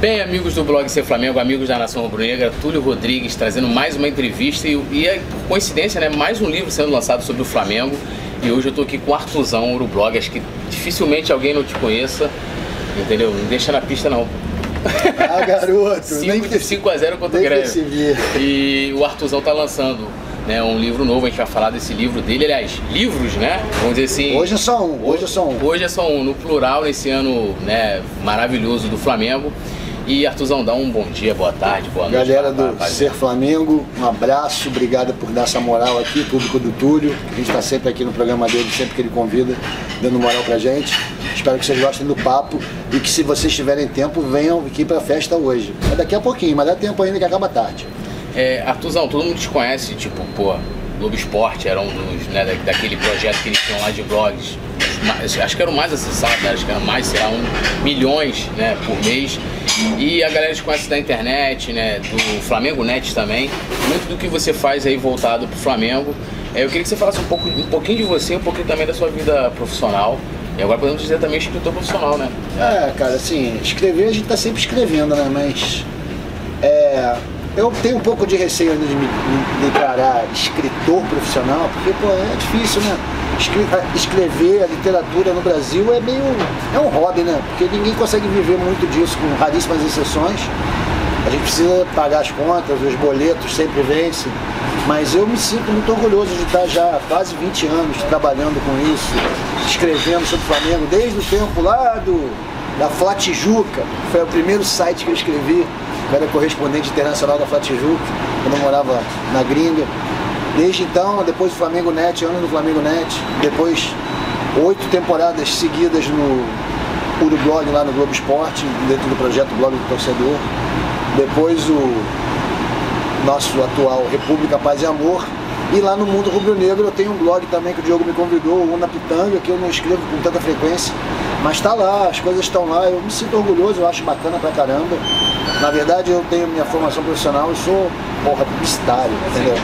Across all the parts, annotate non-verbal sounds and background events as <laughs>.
Bem, amigos do blog Ser Flamengo, amigos da Nação Rubro-Negra, Túlio Rodrigues trazendo mais uma entrevista e, e é, por coincidência, né, mais um livro sendo lançado sobre o Flamengo. E hoje eu tô aqui com o Artuzão, blog, acho que dificilmente alguém não te conheça, entendeu? Não deixa na pista não. Ah, garoto, <laughs> 5, de 5 a 0 contra o Grêmio. E o Artuzão tá lançando né, um livro novo, a gente vai falar desse livro dele, aliás, livros, né? Vamos dizer assim. Hoje é só um, hoje é só um. Hoje é só um, no plural, nesse ano né, maravilhoso do Flamengo. E Artuzão, dá um bom dia, boa tarde, boa noite. Galera do Ser Flamengo, um abraço, obrigado por dar essa moral aqui, público do Túlio. A gente está sempre aqui no programa dele, sempre que ele convida, dando moral pra gente. Espero que vocês gostem do papo e que se vocês tiverem tempo, venham aqui pra festa hoje. É daqui a pouquinho, mas dá tempo ainda que acaba tarde. É, Artuzão, todo mundo te conhece, tipo, pô, Globo Esporte era um dos, né, daquele projeto que eles tinham lá de blogs. Acho que era o mais acessado, né? acho que era mais, sei lá, um, milhões né, por mês. E a galera te conhece da internet, né, do Flamengo Net também. Muito do que você faz aí voltado pro Flamengo. É, eu queria que você falasse um, pouco, um pouquinho de você, um pouquinho também da sua vida profissional. E agora podemos dizer também escritor profissional, né? É, cara, assim, escrever a gente tá sempre escrevendo, né? Mas. É, eu tenho um pouco de receio de me, me declarar escritor profissional, porque pô, é difícil, né? Escrever a literatura no Brasil é meio. é um hobby, né? Porque ninguém consegue viver muito disso, com raríssimas exceções. A gente precisa pagar as contas, os boletos sempre vencem. Mas eu me sinto muito orgulhoso de estar já há quase 20 anos trabalhando com isso, escrevendo sobre o Flamengo, desde o tempo lá do, da Flatijuca, foi o primeiro site que eu escrevi eu era correspondente internacional da Flatijuca, quando eu morava na gringa. Desde então, depois do Flamengo Net, ano do Flamengo Net, depois oito temporadas seguidas no Urublog lá no Globo Esporte, dentro do projeto Blog do Torcedor. Depois o nosso atual República Paz e Amor. E lá no Mundo Rubro Negro eu tenho um blog também que o Diogo me convidou, o Una Pitanga, que eu não escrevo com tanta frequência, mas está lá, as coisas estão lá, eu me sinto orgulhoso, eu acho bacana pra caramba. Na verdade, eu tenho minha formação profissional, eu sou, porra, publicitário, entendeu?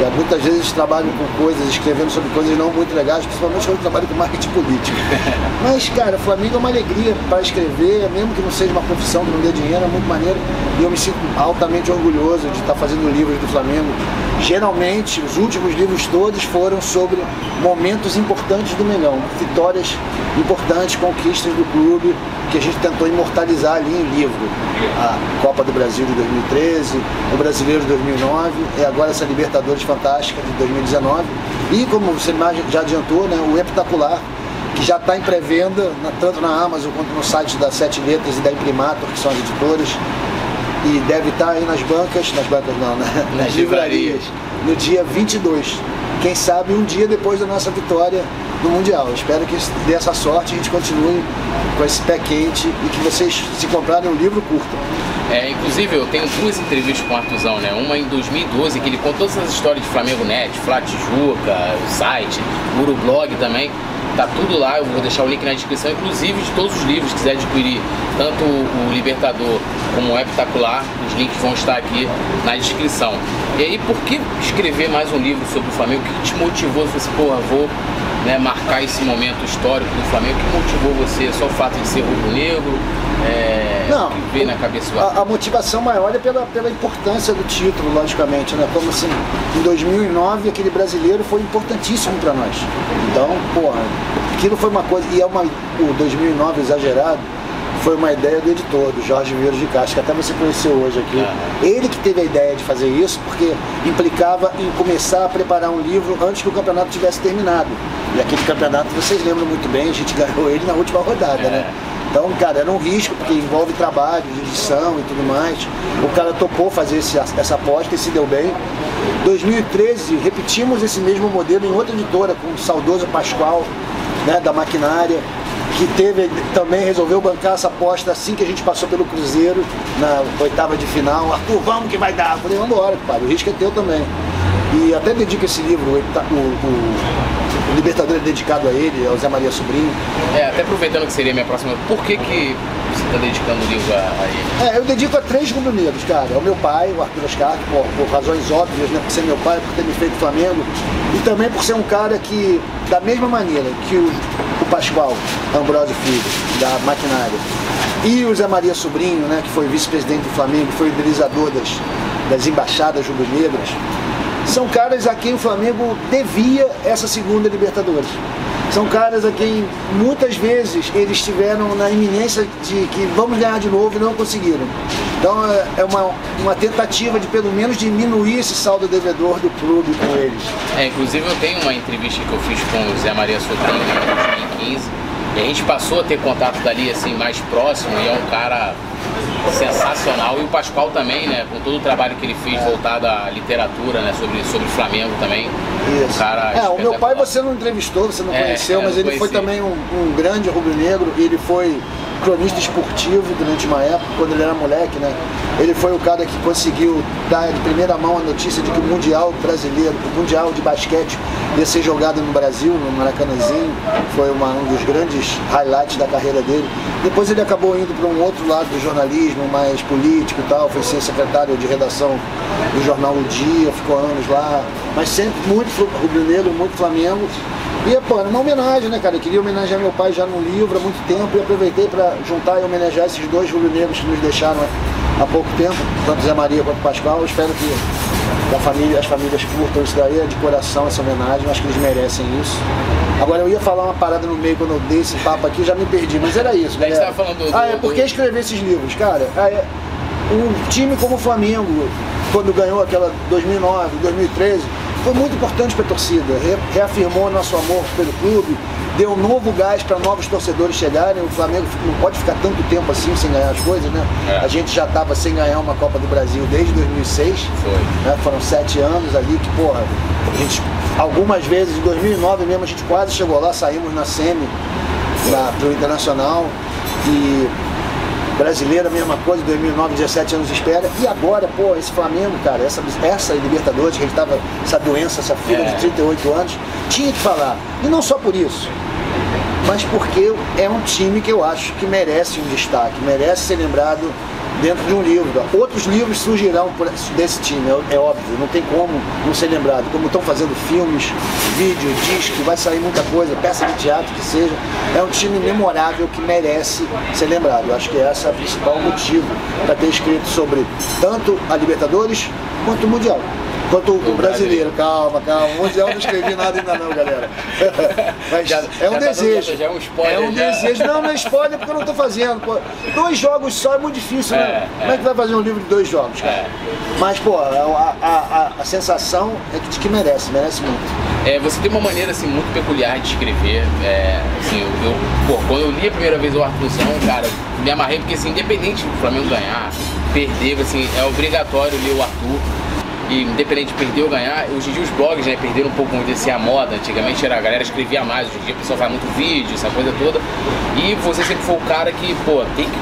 E muitas vezes trabalho com coisas, escrevendo sobre coisas não muito legais, principalmente quando eu trabalho com marketing político. <laughs> Mas, cara, Flamengo é uma alegria para escrever, mesmo que não seja uma profissão que não dê dinheiro, é muito maneiro. E eu me sinto altamente orgulhoso de estar fazendo livros do Flamengo. Geralmente, os últimos livros todos foram sobre momentos importantes do Melhão, vitórias importantes, conquistas do clube, que a gente tentou imortalizar ali em livro. A Copa do Brasil de 2013, o Brasileiro de 2009 e agora essa Libertadores Fantástica de 2019. E como você já adiantou, né, o Heptacular, que já está em pré-venda, tanto na Amazon quanto no site da Sete Letras e da Imprimator, que são as editoras. E deve estar tá aí nas bancas, nas bancas não, né? nas, nas livrarias, no dia 22. Quem sabe um dia depois da nossa vitória no Mundial. espero que dê essa sorte e a gente continue com esse pé quente e que vocês, se comprarem um livro, curtam. É, inclusive, eu tenho duas entrevistas com o Artuzão, né? Uma em 2012, que ele contou todas as histórias de Flamengo Net, Flat Tijuca, o site, o Urublog também. Tá tudo lá, eu vou deixar o link na descrição, inclusive de todos os livros, se quiser adquirir tanto o Libertador como o Heptacular, os links vão estar aqui na descrição. E aí, por que escrever mais um livro sobre o Flamengo? O que te motivou? Você, assim, porra, vou né, marcar esse momento histórico do Flamengo? O que motivou você? Só o fato de ser rubro-negro? É, Não, que vem na cabeça a, a, motivação maior é pela, pela importância do título, logicamente, né? Como assim, em 2009 aquele brasileiro foi importantíssimo para nós. Então, porra, aquilo foi uma coisa, e é uma, o 2009 exagerado, foi uma ideia do editor, do Jorge Vieira de Castro, que até você conheceu hoje aqui. Uhum. Ele que teve a ideia de fazer isso, porque implicava em começar a preparar um livro antes que o campeonato tivesse terminado. E aquele campeonato, vocês lembram muito bem, a gente <laughs> ganhou ele na última rodada, é. né? Então, cara, era um risco, porque envolve trabalho edição e tudo mais. O cara topou fazer esse, essa aposta e se deu bem. 2013, repetimos esse mesmo modelo em outra editora, com o saudoso Pascoal, né, da maquinária que teve também resolveu bancar essa aposta assim que a gente passou pelo Cruzeiro na oitava de final. Arthur, vamos que vai dar. Eu falei, vamos embora, o risco é teu também. E até dedico esse livro, o, o, o Libertador é dedicado a ele, ao Zé Maria Sobrinho. É, até aproveitando que seria a minha próxima, por que, que você está dedicando o livro a, ele? É, eu dedico a três rubro-negros, cara. É o meu pai, o Arthur Ascar, por, por, razões óbvias, né? Por ser meu pai, por ter me feito Flamengo. E também por ser um cara que, da mesma maneira que o Pascoal Ambrosio Filho, da maquinária. E o Zé Maria Sobrinho, né, que foi vice-presidente do Flamengo, foi idealizador das, das embaixadas rubro-negras, são caras a quem o Flamengo devia essa segunda Libertadores. São caras a quem muitas vezes eles estiveram na iminência de que vamos ganhar de novo e não conseguiram. Então é, é uma, uma tentativa de pelo menos diminuir esse saldo devedor do clube com eles. É, inclusive eu tenho uma entrevista que eu fiz com o Zé Maria Sobrinho em 2015 e a gente passou a ter contato dali assim mais próximo e é um cara sensacional. E o Pascoal também, né? Com todo o trabalho que ele fez voltado à literatura, né? Sobre, sobre Flamengo também. Isso. Um cara é, o meu pai você não entrevistou, você não é, conheceu, é, mas ele conheci. foi também um, um grande rubro-negro. Ele foi cronista esportivo durante uma época, quando ele era moleque, né? Ele foi o cara que conseguiu dar primeira mão a notícia de que o Mundial brasileiro, o Mundial de basquete ia ser jogado no Brasil, no Maracanãzinho. Foi uma, um dos grandes highlights da carreira dele. Depois ele acabou indo para um outro lado do jornalismo, mais político e tal, foi ser secretário de redação do jornal O Dia, ficou anos lá, mas sempre muito rubro-negro, muito Flamengo. E, pô, era uma homenagem, né, cara? Eu queria homenagear meu pai já no livro há muito tempo e aproveitei para juntar e homenagear esses dois rubro-negros que nos deixaram há pouco tempo, tanto Zé Maria quanto Pascal. Eu espero que a família, as famílias curtam isso daí, é de coração essa homenagem, acho que eles merecem isso. Agora eu ia falar uma parada no meio quando eu dei esse papo aqui, já me perdi, mas era isso, galera. falando do, ah, é por que escrever esses livros, cara? Ah, é, um time como o Flamengo, quando ganhou aquela 2009, 2013, foi muito importante para a torcida, reafirmou nosso amor pelo clube, deu um novo gás para novos torcedores chegarem. O Flamengo não pode ficar tanto tempo assim sem ganhar as coisas, né? É. A gente já estava sem ganhar uma Copa do Brasil desde 2006. Foi. Né? Foram sete anos ali que, porra, a gente, algumas vezes, em 2009 mesmo, a gente quase chegou lá, saímos na semi, para o Internacional. E Brasileira, mesma coisa, 2009, 17 anos de espera. E agora, pô, esse Flamengo, cara, essa, essa Libertadores, que gente tava, essa doença, essa fila é. de 38 anos, tinha que falar. E não só por isso, mas porque é um time que eu acho que merece um destaque, merece ser lembrado dentro de um livro. Outros livros surgirão desse time, é, é, óbvio, não tem como não ser lembrado. Como estão fazendo filmes, vídeo, disco, vai sair muita coisa, peça de teatro que seja. É um time memorável que merece ser lembrado. Eu acho que esse é o principal motivo para ter escrito sobre tanto a Libertadores quanto o Mundial. Quanto o, brasileiro, calma, calma. O Mundial não escrevi nada ainda não, galera. <laughs> Mas já, é um tá desejo. já é um spoiler. É um já. desejo. Não, não é spoiler porque eu não estou fazendo. Pô. Dois jogos só é muito difícil, né? é, né? Como é que vai fazer um livro de dois jogos, cara? É. Mas, pô, a, a, a, sensação é que, de que merece, merece muito. É, você tem uma maneira assim muito peculiar de escrever. É, assim, eu, eu, pô, quando eu li a primeira vez o Arthurzão, cara, me amarrei porque assim, independente do Flamengo ganhar, perder, assim, é obrigatório ler o Arthur e independente de perder ou ganhar, hoje em dia os blogs né, perderam um pouco desse a moda. Antigamente era, a galera escrevia mais, hoje em dia o pessoal faz muito vídeo, essa coisa toda. E você sempre foi o cara que, pô, tem que.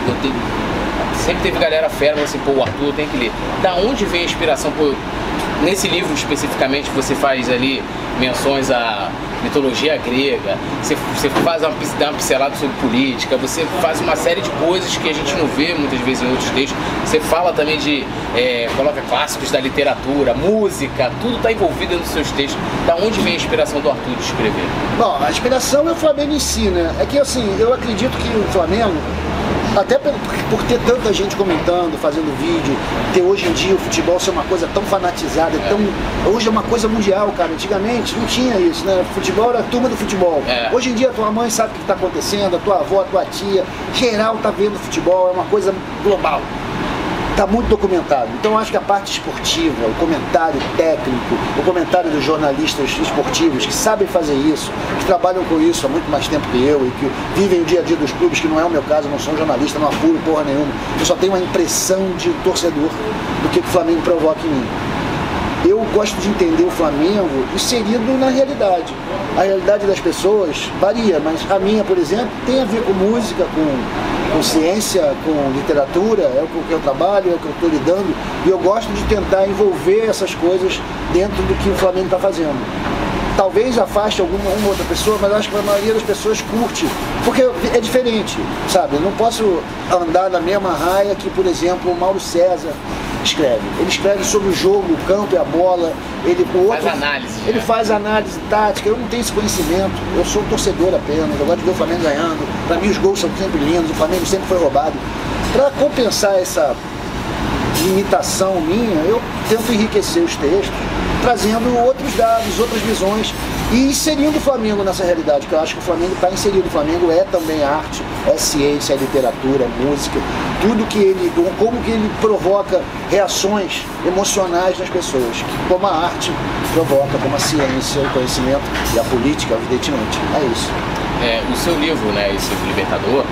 Sempre teve galera fera, assim, pô, o Arthur tem que ler. Da onde vem a inspiração? Pô, nesse livro especificamente você faz ali menções a mitologia grega, você, você faz uma, dá uma pincelada sobre política, você faz uma série de coisas que a gente não vê muitas vezes em outros textos. Você fala também de. É, coloca clássicos da literatura, música, tudo está envolvido nos seus textos. Da onde vem a inspiração do Arthur de escrever? Bom, a inspiração é o Flamengo em si, né? É que assim, eu acredito que o Flamengo até por, por, ter tanta gente comentando, fazendo vídeo, ter hoje em dia o futebol ser uma coisa tão fanatizada, é. tão. Hoje é uma coisa mundial, cara. Antigamente não tinha isso, né? Futebol era a turma do futebol. É. Hoje em dia a tua mãe sabe o que está acontecendo, a tua avó, a tua tia, geral tá vendo futebol, é uma coisa global está muito documentado. Então acho que a parte esportiva, o comentário técnico, o comentário dos jornalistas esportivos que sabem fazer isso, que trabalham com isso há muito mais tempo que eu e que vivem o dia a dia dos clubes, que não é o meu caso, não sou um jornalista, não apuro porra nenhuma. Eu só tenho uma impressão de torcedor do que o Flamengo provoca em mim eu gosto de entender o Flamengo inserido na realidade. A realidade das pessoas varia, mas a minha, por exemplo, tem a ver com música, com, com ciência, com literatura, é o que eu trabalho, é o que eu estou lidando, e eu gosto de tentar envolver essas coisas dentro do que o Flamengo está fazendo talvez afaste alguma uma outra pessoa, mas acho que a maioria das pessoas curte, porque é diferente, sabe? Eu não posso andar na mesma raia que, por exemplo, o Mauro César, escreve. Ele escreve sobre o jogo, o campo e a bola. Ele outro, faz análise. Ele né? faz análise tática. Eu não tenho esse conhecimento. Eu sou um torcedor apenas. Eu gosto de ver o Flamengo ganhando. Para mim os gols são sempre lindos. O Flamengo sempre foi roubado. Para compensar essa limitação minha, eu tento enriquecer os textos, trazendo outros dados, outras visões e inserindo o Flamengo nessa realidade, que eu acho que o Flamengo está inserido. O Flamengo é também arte, é ciência, é literatura, é música, tudo que ele, como que ele provoca reações emocionais nas pessoas, como a arte provoca, como a ciência, o conhecimento e a política, evidentemente. É isso. É, o seu livro, né, esse Libertador,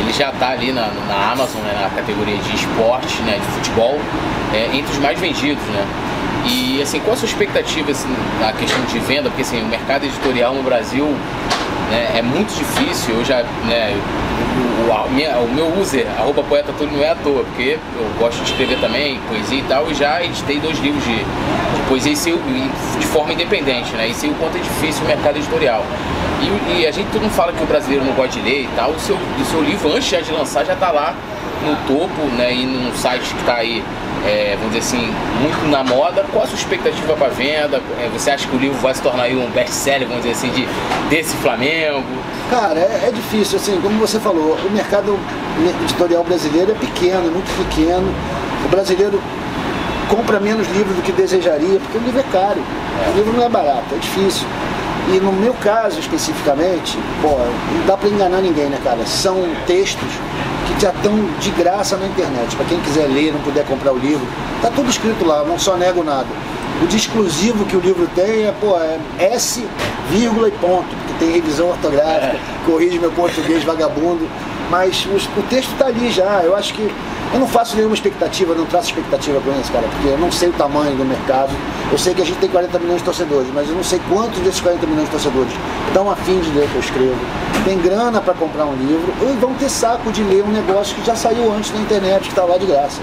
ele já está ali na, na Amazon, né, na categoria de esporte, né, de futebol, é, entre os mais vendidos, né? E assim, qual a sua expectativa assim, na questão de venda? Porque assim, o mercado editorial no Brasil né, é muito difícil. Eu já, né, o, o, minha, o meu user, arroba poeta tudo não é à toa, porque eu gosto de escrever também, poesia e tal, e já editei dois livros de, de poesia e de forma independente, né? E sei o quanto é difícil o mercado editorial. E, e, a gente todo mundo fala que o brasileiro não gosta de ler e tal. O seu, o seu livro, antes de lançar, já está lá no topo, né? E num site que está aí é, vamos dizer assim, muito na moda. Qual a sua expectativa para venda? É, você acha que o livro vai se tornar um best-seller, vamos dizer assim, de, desse Flamengo? Cara, é, é, difícil, assim, como você falou, o mercado editorial brasileiro é pequeno, é muito pequeno. O brasileiro compra menos livros do que desejaria, porque o livro é caro. O livro não é barato, é difícil. E no meu caso especificamente, pô, não dá para enganar ninguém, né, cara? São textos já estão de graça na internet. Para quem quiser ler, não puder comprar o livro, tá tudo escrito lá, não só nego nada. O de exclusivo que o livro tem é, pô, é S, vírgula e ponto, porque tem revisão ortográfica, é. corrige meu português vagabundo. Mas o, o texto está ali já. Eu acho que eu não faço nenhuma expectativa, não traço expectativa com isso, cara, porque eu não sei o tamanho do mercado. Eu sei que a gente tem 40 milhões de torcedores, mas eu não sei quantos desses 40 milhões de torcedores estão afim de ler o que eu escrevo, tem grana para comprar um livro, ou vão ter saco de ler um negócio que já saiu antes na internet, que está lá de graça.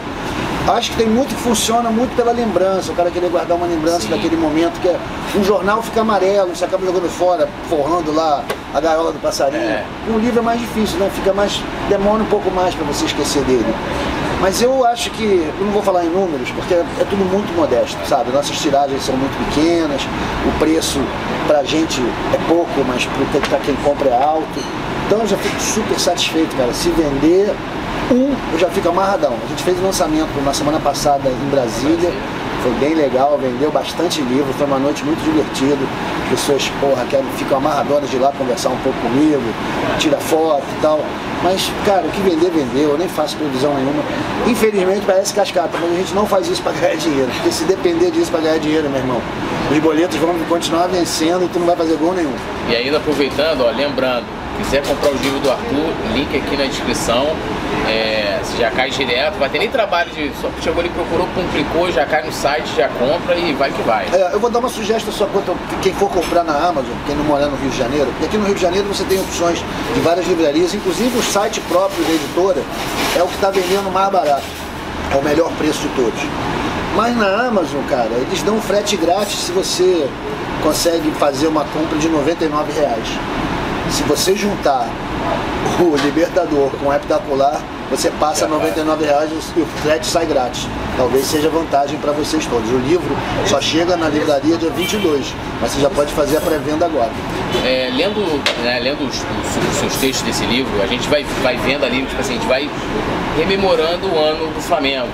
Acho que tem muito que funciona muito pela lembrança, o cara querer guardar uma lembrança Sim. daquele momento que é, um jornal fica amarelo, você acaba jogando fora, forrando lá a gaiola do passarinho. É. Um livro é mais difícil, né? Fica mais. demora um pouco mais para você esquecer dele. Mas eu acho que, eu não vou falar em números, porque é, é tudo muito modesto, sabe? Nossas tiragens são muito pequenas, o preço pra gente é pouco, mas para quem compra é alto. Então eu já fico super satisfeito, cara. Se vender um, eu já fico amarradão. A gente fez o um lançamento na semana passada em Brasília. Foi bem legal, vendeu bastante livro, foi uma noite muito divertida. Pessoas, porra, que ficam amarradonas de lá conversar um pouco comigo, tira foto e tal. Mas, cara, o que vender, vendeu, eu nem faço previsão nenhuma. Infelizmente parece cascata, mas a gente não faz isso para ganhar dinheiro. Porque se depender disso para ganhar dinheiro, meu irmão, os boletos vão continuar vencendo e tu não vai fazer gol nenhum. E ainda aproveitando, ó, lembrando, quiser comprar o livro do Arthur, link aqui na descrição. É, já cai direto, vai ter nem trabalho de. Só chegou ali, procurou, clicou, já cai no site, já compra e vai que vai. É, eu vou dar uma sugestão só quanto quem for comprar na Amazon, quem não morar no Rio de Janeiro, porque aqui no Rio de Janeiro você tem opções de várias livrarias, inclusive o site próprio da editora é o que está vendendo mais barato, é o melhor preço de todos. Mas na Amazon, cara, eles dão frete grátis se você consegue fazer uma compra de 99 reais. Se você juntar o Libertador com o Heptacular, você passa 99 reais e o frete sai grátis. Talvez seja vantagem para vocês todos. O livro só chega na livraria dia 22, mas você já pode fazer a pré-venda agora. É, lendo né, lendo os, os, os, seus textos desse livro, a gente vai, vai vendo ali, tipo assim, a gente vai rememorando o ano do Flamengo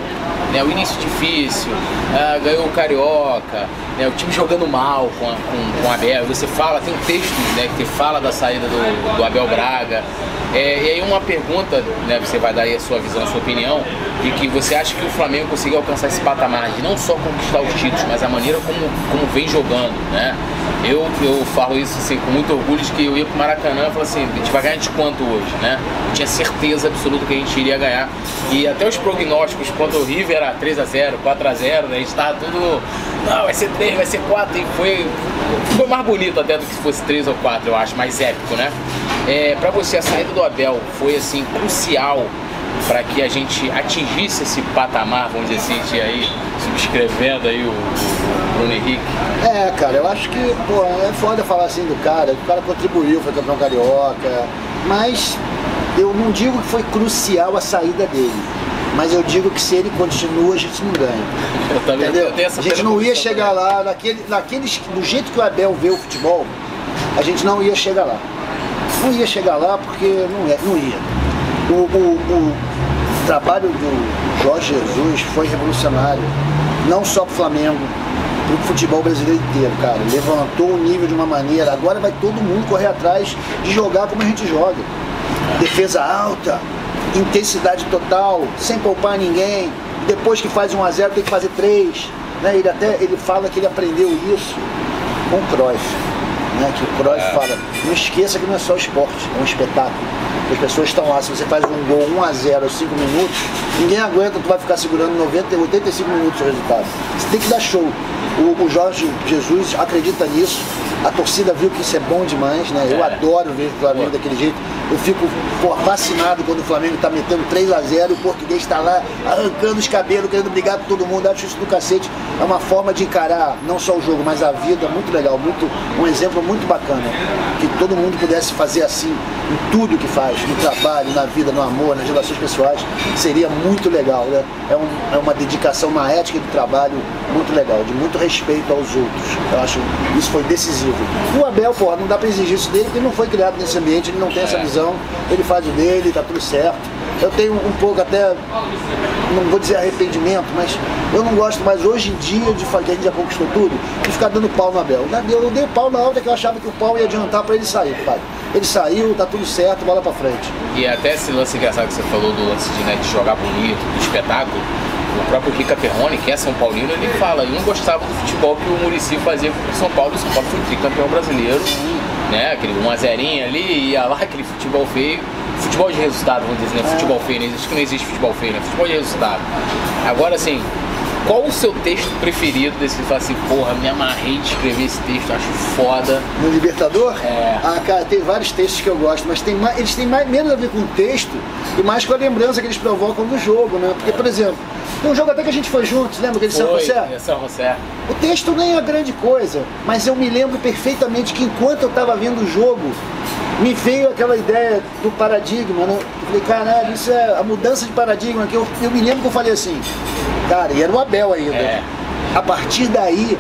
né, o início difícil, uh, ganhou o Carioca, né, o time jogando mal com, a, com, com o Abel. Você fala, tem um texto né, que fala da saída do, do Abel Braga. É, e aí uma pergunta, né, você vai dar aí a sua visão, a sua opinião, de que você acha que o Flamengo conseguiu alcançar esse patamar de não só conquistar os títulos, mas a maneira como, como vem jogando, né? Eu, eu falo isso assim, com muito orgulho de que eu ia pro Maracanã e falo assim, a gente vai ganhar de quanto hoje, né? Eu tinha certeza absoluta que a gente iria ganhar. E até os prognósticos quanto o River era 3x0, 4x0, né? A gente tava tudo. Não, vai ser 3, vai ser 4. E foi, foi mais bonito até do que se fosse 3 ou 4, eu acho, mais épico, né? É, para você, a saída do Abel foi assim crucial para que a gente atingisse esse patamar, vamos dizer assim, aí subscrevendo aí o, o Bruno Henrique? É, cara, eu acho que, pô, é foda falar assim do cara, o cara contribuiu, foi campeão carioca, mas eu não digo que foi crucial a saída dele. Mas eu digo que se ele continua, a gente não ganha. <laughs> Eu também Entendeu? eu tenho essa A gente não ia chegar também. lá, naquele, naqueles, do jeito que o Abel vê o futebol, a gente não ia chegar lá. Não ia chegar lá porque não, é, não ia. O, o- o trabalho do Jorge Jesus foi revolucionário, não só para o Flamengo, para o futebol brasileiro inteiro, cara. Levantou o nível de uma maneira. Agora vai todo mundo correr atrás de jogar como a gente joga. Defesa alta, intensidade total, sem poupar ninguém. Depois que faz 1 a 0 tem que fazer 3. Né? Ele até ele fala que ele aprendeu isso com o Cruyff. Né? Que o Cruyff É. fala, não esqueça que não é só esporte, é um espetáculo. As pessoas estão lá, se você faz um gol 1 a 0 aos 5 minutos, ninguém aguenta, tu vai ficar segurando 90, 85 minutos o resultado. Você tem que dar show. O, o Jorge Jesus acredita nisso, a torcida viu que isso é bom demais, né? Eu É. adoro ver o Flamengo daquele jeito. Eu fico pô, fascinado quando o Flamengo tá metendo 3 a 0 e o português tá lá arrancando os cabelos, querendo brigar com todo mundo. Acho isso do cacete. É uma forma de encarar não só o jogo, mas a vida muito legal, muito, um exemplo muito bacana. Que todo mundo pudesse fazer assim em tudo que faz, no trabalho, na vida, no amor, nas relações pessoais, seria muito legal, né? É, um- é uma dedicação, uma ética de trabalho muito legal, de muito respeito aos outros. Eu acho que isso foi decisivo. O Abel, pô, não dá pra exigir isso dele, porque ele não foi criado nesse ambiente, ele não tem essa É. ele faz o dele, tá tudo certo. Eu tenho um pouco até, não vou dizer arrependimento, mas eu não gosto mais hoje em dia de falar que a gente já conquistou tudo, de ficar dando pau no Abel. Eu dei pau na hora que eu achava que o pau ia adiantar pra ele sair, pai. Ele saiu, tá tudo certo, bola pra frente. E até esse lance engraçado que você falou do lance de, né, de jogar bonito, do espetáculo, o próprio Rica Perrone, que é São Paulino, ele fala, ele não gostava do futebol que o Murici fazia com São Paulo, e o São Paulo foi tricampeão brasileiro, né? Aquele 1 a 0 ali, ia lá, aquele futebol feio. Futebol de resultado, vamos dizer, né? Futebol feio, não existe que não existe futebol feio, né? Futebol de resultado. Agora assim, qual o seu texto preferido desse que fala assim, porra, me amarrei de escrever esse texto, acho foda. No Libertador? É. Ah, cara, tem vários textos que eu gosto, mas tem mais, eles têm mais, menos a ver com o texto e mais com a lembrança que eles provocam no jogo, né? Porque, por exemplo, tem um jogo até que a gente foi juntos, lembra aquele São José? é São José. O texto nem é grande coisa, mas eu me lembro perfeitamente que enquanto eu estava vendo o jogo, me veio aquela ideia do paradigma, né? Eu falei, caralho, isso é a mudança de paradigma, que eu, eu me lembro que eu falei assim, cara, e era o Abel ainda. É. A partir daí,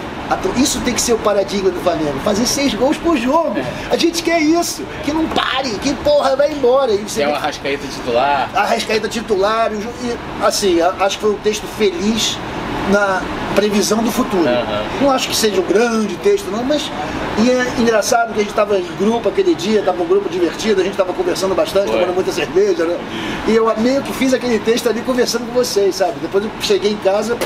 isso tem que ser o paradigma do Flamengo, fazer seis gols por jogo. A gente quer isso, que não pare, que porra, vai embora. E você É uma titular. a Arrascaeta titular, o jo- e, assim, acho que foi um texto feliz na previsão do futuro. Aham. Não acho que seja um grande texto, não, mas e é engraçado que a gente estava em grupo aquele dia, estava um grupo divertido, a gente estava conversando bastante, tomando muita cerveja, né? E eu meio que fiz aquele texto ali conversando com vocês, sabe? Depois eu cheguei em casa,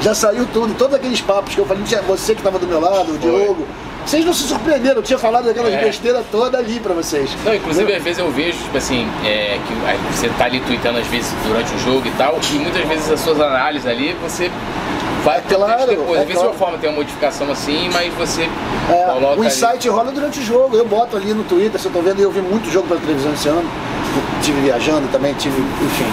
já saiu tudo, todos aqueles papos que eu falei, tinha você que estava do meu lado, o Diogo. Vocês não se surpreenderam, eu tinha falado aquelas É. besteiras todas ali pra vocês. Não, inclusive às vezes eu vejo, tipo assim, é, que você tá ali tweetando às vezes durante o jogo e tal, e muitas vezes as suas análises ali, você vai texto depois. é Às claro. uma forma tem uma modificação assim, mas você É, coloca o ali. insight rola durante o jogo. Eu boto ali no Twitter, se eu tô vendo, eu vi muito jogo pela televisão esse ano. Tive viajando também, tive, enfim.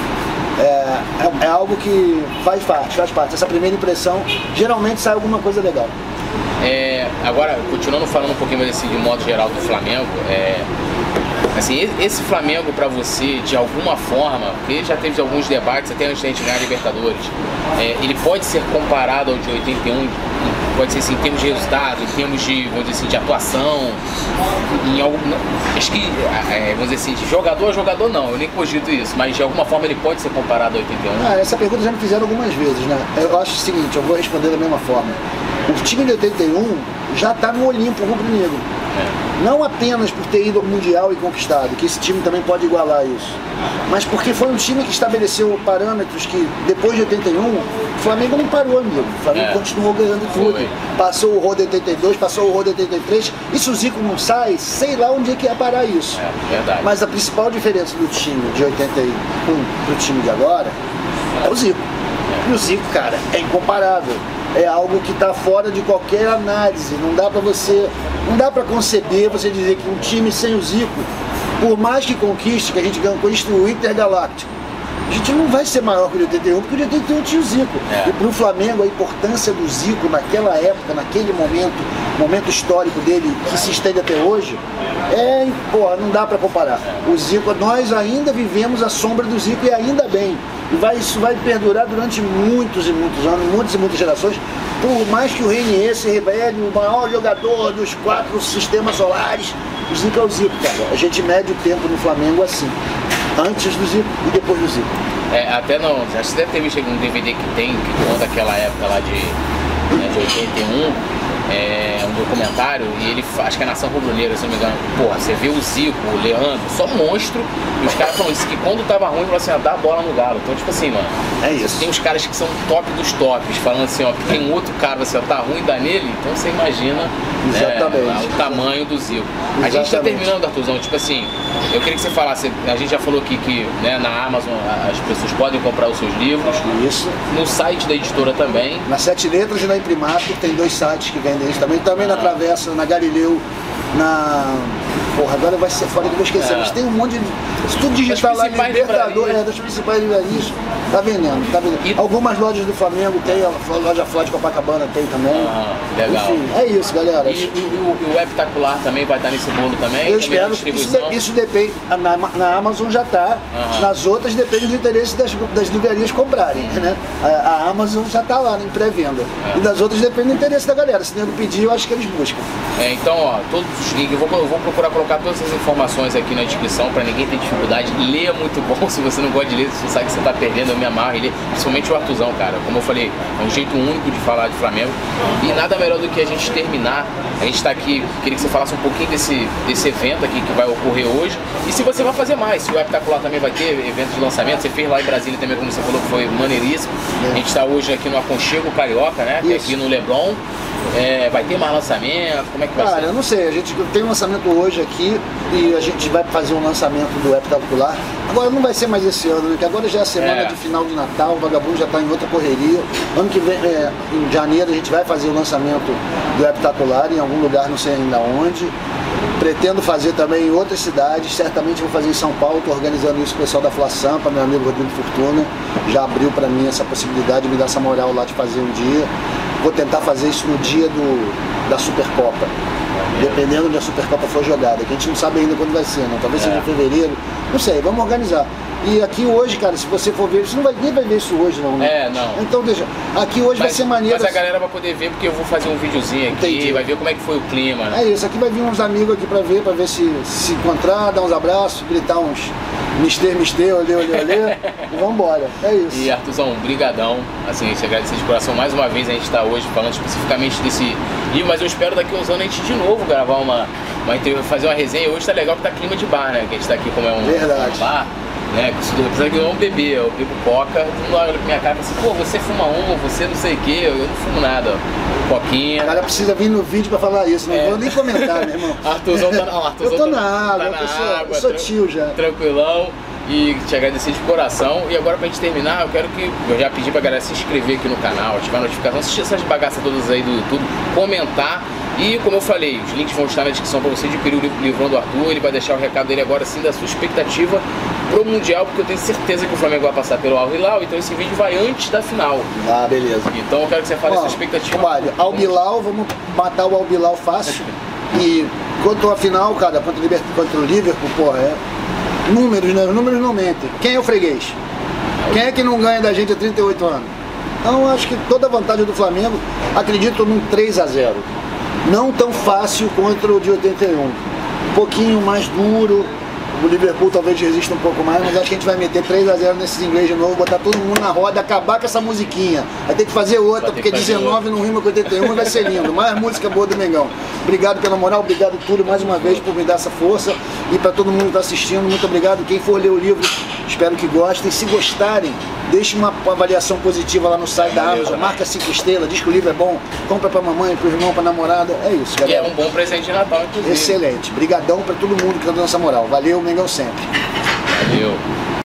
É, é, é algo que faz parte, faz parte. Essa primeira impressão, geralmente sai alguma coisa legal. É, agora, continuando falando um pouquinho mais assim, de modo geral do Flamengo, é, assim, esse Flamengo pra você, de alguma forma, porque já teve alguns debates até antes da gente ganhar a Libertadores, é, ele pode ser comparado ao de 81, em- pode ser assim, em termos de resultado, em termos de, vamos dizer assim, de atuação, em algum, acho que, é, vamos dizer assim, de jogador a jogador não, eu nem cogito isso, mas de alguma forma ele pode ser comparado ao 81. Ah, essa pergunta já me fizeram algumas vezes, né? Eu acho o seguinte, eu vou responder da mesma forma. O time de 81 já está no Olimpo rubro-negro. É. Não apenas por ter ido ao Mundial e conquistado, que esse time também pode igualar isso, mas porque foi um time que estabeleceu parâmetros que, depois de 81, o Flamengo não parou, amigo. O Flamengo É. continuou ganhando tudo. Foi. Passou o Rodo 82, passou o Rodo 83, e se o Zico não sai, sei lá onde é que ia parar isso. É, verdade. Mas a principal diferença do time de 81 pro time de agora é o Zico. E o Zico, cara, é incomparável. É algo que está fora de qualquer análise. Não dá para você, não dá para conceber você dizer que um time sem o Zico, por mais que conquiste, que a gente ganhou o Intergaláctico, a gente não vai ser maior que o de 81, porque o de 81 tinha o Zico. É. E para o Flamengo, a importância do Zico naquela época, naquele momento, momento histórico dele, que se estende até hoje, é, porra, não dá para comparar. O Zico, nós ainda vivemos a sombra do Zico e ainda bem. E vai, isso vai perdurar durante muitos e muitos anos, muitas e muitas gerações. Por mais que o Renier se revele o maior jogador dos quatro sistemas solares, o Zico é o Zico, cara. A gente mede o tempo no Flamengo assim. Antes do Zico e depois do Zico. É, até não, você deve ter visto um DVD que tem, que conta aquela época lá de, né, de 81 é, um documentário e ele acho que é Nação Rubro-Negra, se não me engano. Porra, você vê o Zico, o Leandro, só monstro. E os caras falam isso, que quando tava ruim, falaram assim, ah, dá a bola no galo. Então, tipo assim, mano. É isso. Tem uns caras que são top dos tops, falando assim, ó, que tem outro cara, assim, ó, tá ruim, dá nele. Então você imagina né, o tamanho do Zico. Exatamente. A gente tá terminando, Arthurzão, tipo assim, eu queria que você falasse, a gente já falou aqui que né, na Amazon as pessoas podem comprar os seus livros. Isso. No site da editora também. Na Sete Letras e na Imprimato tem dois sites que vendem isso também. Também na Travessa, na Galileu, na porra, agora vai ser fora que eu vou esquecer, é. mas tem um monte de. Se tudo digitar lá Libertador, é, das principais livrarias, tá vendendo, tá vendendo. E... Algumas lojas do Flamengo tem, a loja Flá de Copacabana tem também. Ah, legal. Enfim, é isso, galera. E, e, e o Webtacular também vai estar nesse bolo também? Eu espero. Isso, isso, depende. Na, na Amazon já está. Nas outras depende do interesse das, das livrarias comprarem, né? A, a Amazon já está lá em pré-venda. É. E das outras depende do interesse da galera. Se nego pedir, eu acho que eles buscam. É, então, ó, todos os links, eu vou, eu vou procurar colocar colocar todas as informações aqui na descrição para ninguém ter dificuldade. Leia muito bom <laughs> se você não gosta de ler, se você sabe que você está perdendo, eu me amarro e ler. Principalmente o Artuzão, cara. Como eu falei, é um jeito único de falar de Flamengo. E nada melhor do que a gente terminar. A gente está aqui, queria que você falasse um pouquinho desse, desse evento aqui que vai ocorrer hoje. E se você vai fazer mais, se o Espetacular também vai ter evento de lançamento. Você fez lá em Brasília também, como você falou, que foi maneiríssimo. A gente está hoje aqui no Aconchego Carioca, né? É aqui no Leblon. É, vai ter mais lançamento? Como é que vai Cara, ser? eu não sei. A gente tem um lançamento hoje aqui e a gente vai fazer um lançamento do app calcular. Agora não vai ser mais esse ano, né? Que agora já é semana é. de final de Natal, o vagabundo já está em outra correria. Ano que vem, é, em janeiro, a gente vai fazer o lançamento do app calcular em algum lugar, não sei ainda onde. Pretendo fazer também em outras cidades, certamente vou fazer em São Paulo, estou organizando isso com o pessoal da Fla Sampa, meu amigo Rodrigo Fortuna, já abriu para mim essa possibilidade, me dar essa moral lá de fazer um dia. Vou tentar fazer isso no dia do, da Supercopa. Dependendo onde a Supercopa for jogada, que a gente não sabe ainda quando vai ser, não. Talvez seja em é. fevereiro. Não sei, vamos organizar. E aqui hoje, cara, se você for ver, você não vai, nem vai ver isso hoje, não, né? É, não. Então deixa. Aqui hoje mas, vai ser maneiro. Mas a galera vai poder ver porque eu vou fazer um videozinho aqui, Entendi. vai ver como é que foi o clima. Né? É isso, aqui vai vir uns amigos aqui pra ver, pra ver se se encontrar, dar uns abraços, gritar uns mister, mister, olê, olê, olê, <laughs> e vambora. É isso. E Artuzão, brigadão. Assim, te agradecer de coração mais uma vez. A gente tá hoje falando especificamente desse livro, mas eu espero daqui uns anos a gente de novo gravar uma, uma fazer uma resenha. Hoje tá legal que tá clima de bar, né? Que a gente tá aqui como é um, um bar né? Apesar que eu não bebi, eu bebo coca, todo mundo olha pra minha cara e fala assim, pô, você fuma um, você não sei o que, eu não fumo nada. Coquinha. O cara precisa vir no vídeo pra falar isso, não é. vou nem comentar, meu irmão. <laughs> Arthurzão tá, não, Arthurzão eu tô na água, tá na eu, sou, água, eu sou tio já. Tranquilão e te agradecer de coração. E agora pra gente terminar, eu quero que eu já pedi pra galera se inscrever aqui no canal, ativar a notificação, assistir essas bagaças todas aí do YouTube, comentar e como eu falei, os links vão estar na descrição para você adquirir o livrão do Arthur. Ele vai deixar o recado dele agora sim da sua expectativa pro Mundial, porque eu tenho certeza que o Flamengo vai passar pelo Al Hilal, então esse vídeo vai antes da final. Ah, beleza. Então eu quero que você fale a sua expectativa. Olha, Al Hilal, vamos matar o Al Hilal fácil. <laughs> e quanto à final, cara, contra o Liverpool, porra, é. Números, né? Os números não mentem. Quem é o freguês? Quem é que não ganha da gente há 38 anos? Então acho que toda a vantagem do Flamengo, acredito num 3 a 0 não tão fácil contra o de 81. Um pouquinho mais duro, o Liverpool talvez resista um pouco mais, mas acho que a gente vai meter 3 a 0 nesses ingleses de novo, botar todo mundo na roda, acabar com essa musiquinha. Vai ter que fazer outra, porque 19 outra. não rima com 81 vai ser lindo. Mais música boa do Mengão. Obrigado pela moral, obrigado tudo mais uma vez por me dar essa força e para todo mundo que está assistindo, muito obrigado. Quem for ler o livro, espero que gostem. Se gostarem, deixe uma avaliação positiva lá no site da Amazon, marca 5 estrelas, diz que o livro é bom, compra para mamãe, para o irmão, para namorada. É isso, galera. E é um bom presente de Natal, inclusive. Excelente. Brigadão para todo mundo que tá dando essa moral. Valeu, Mengão sempre. Valeu.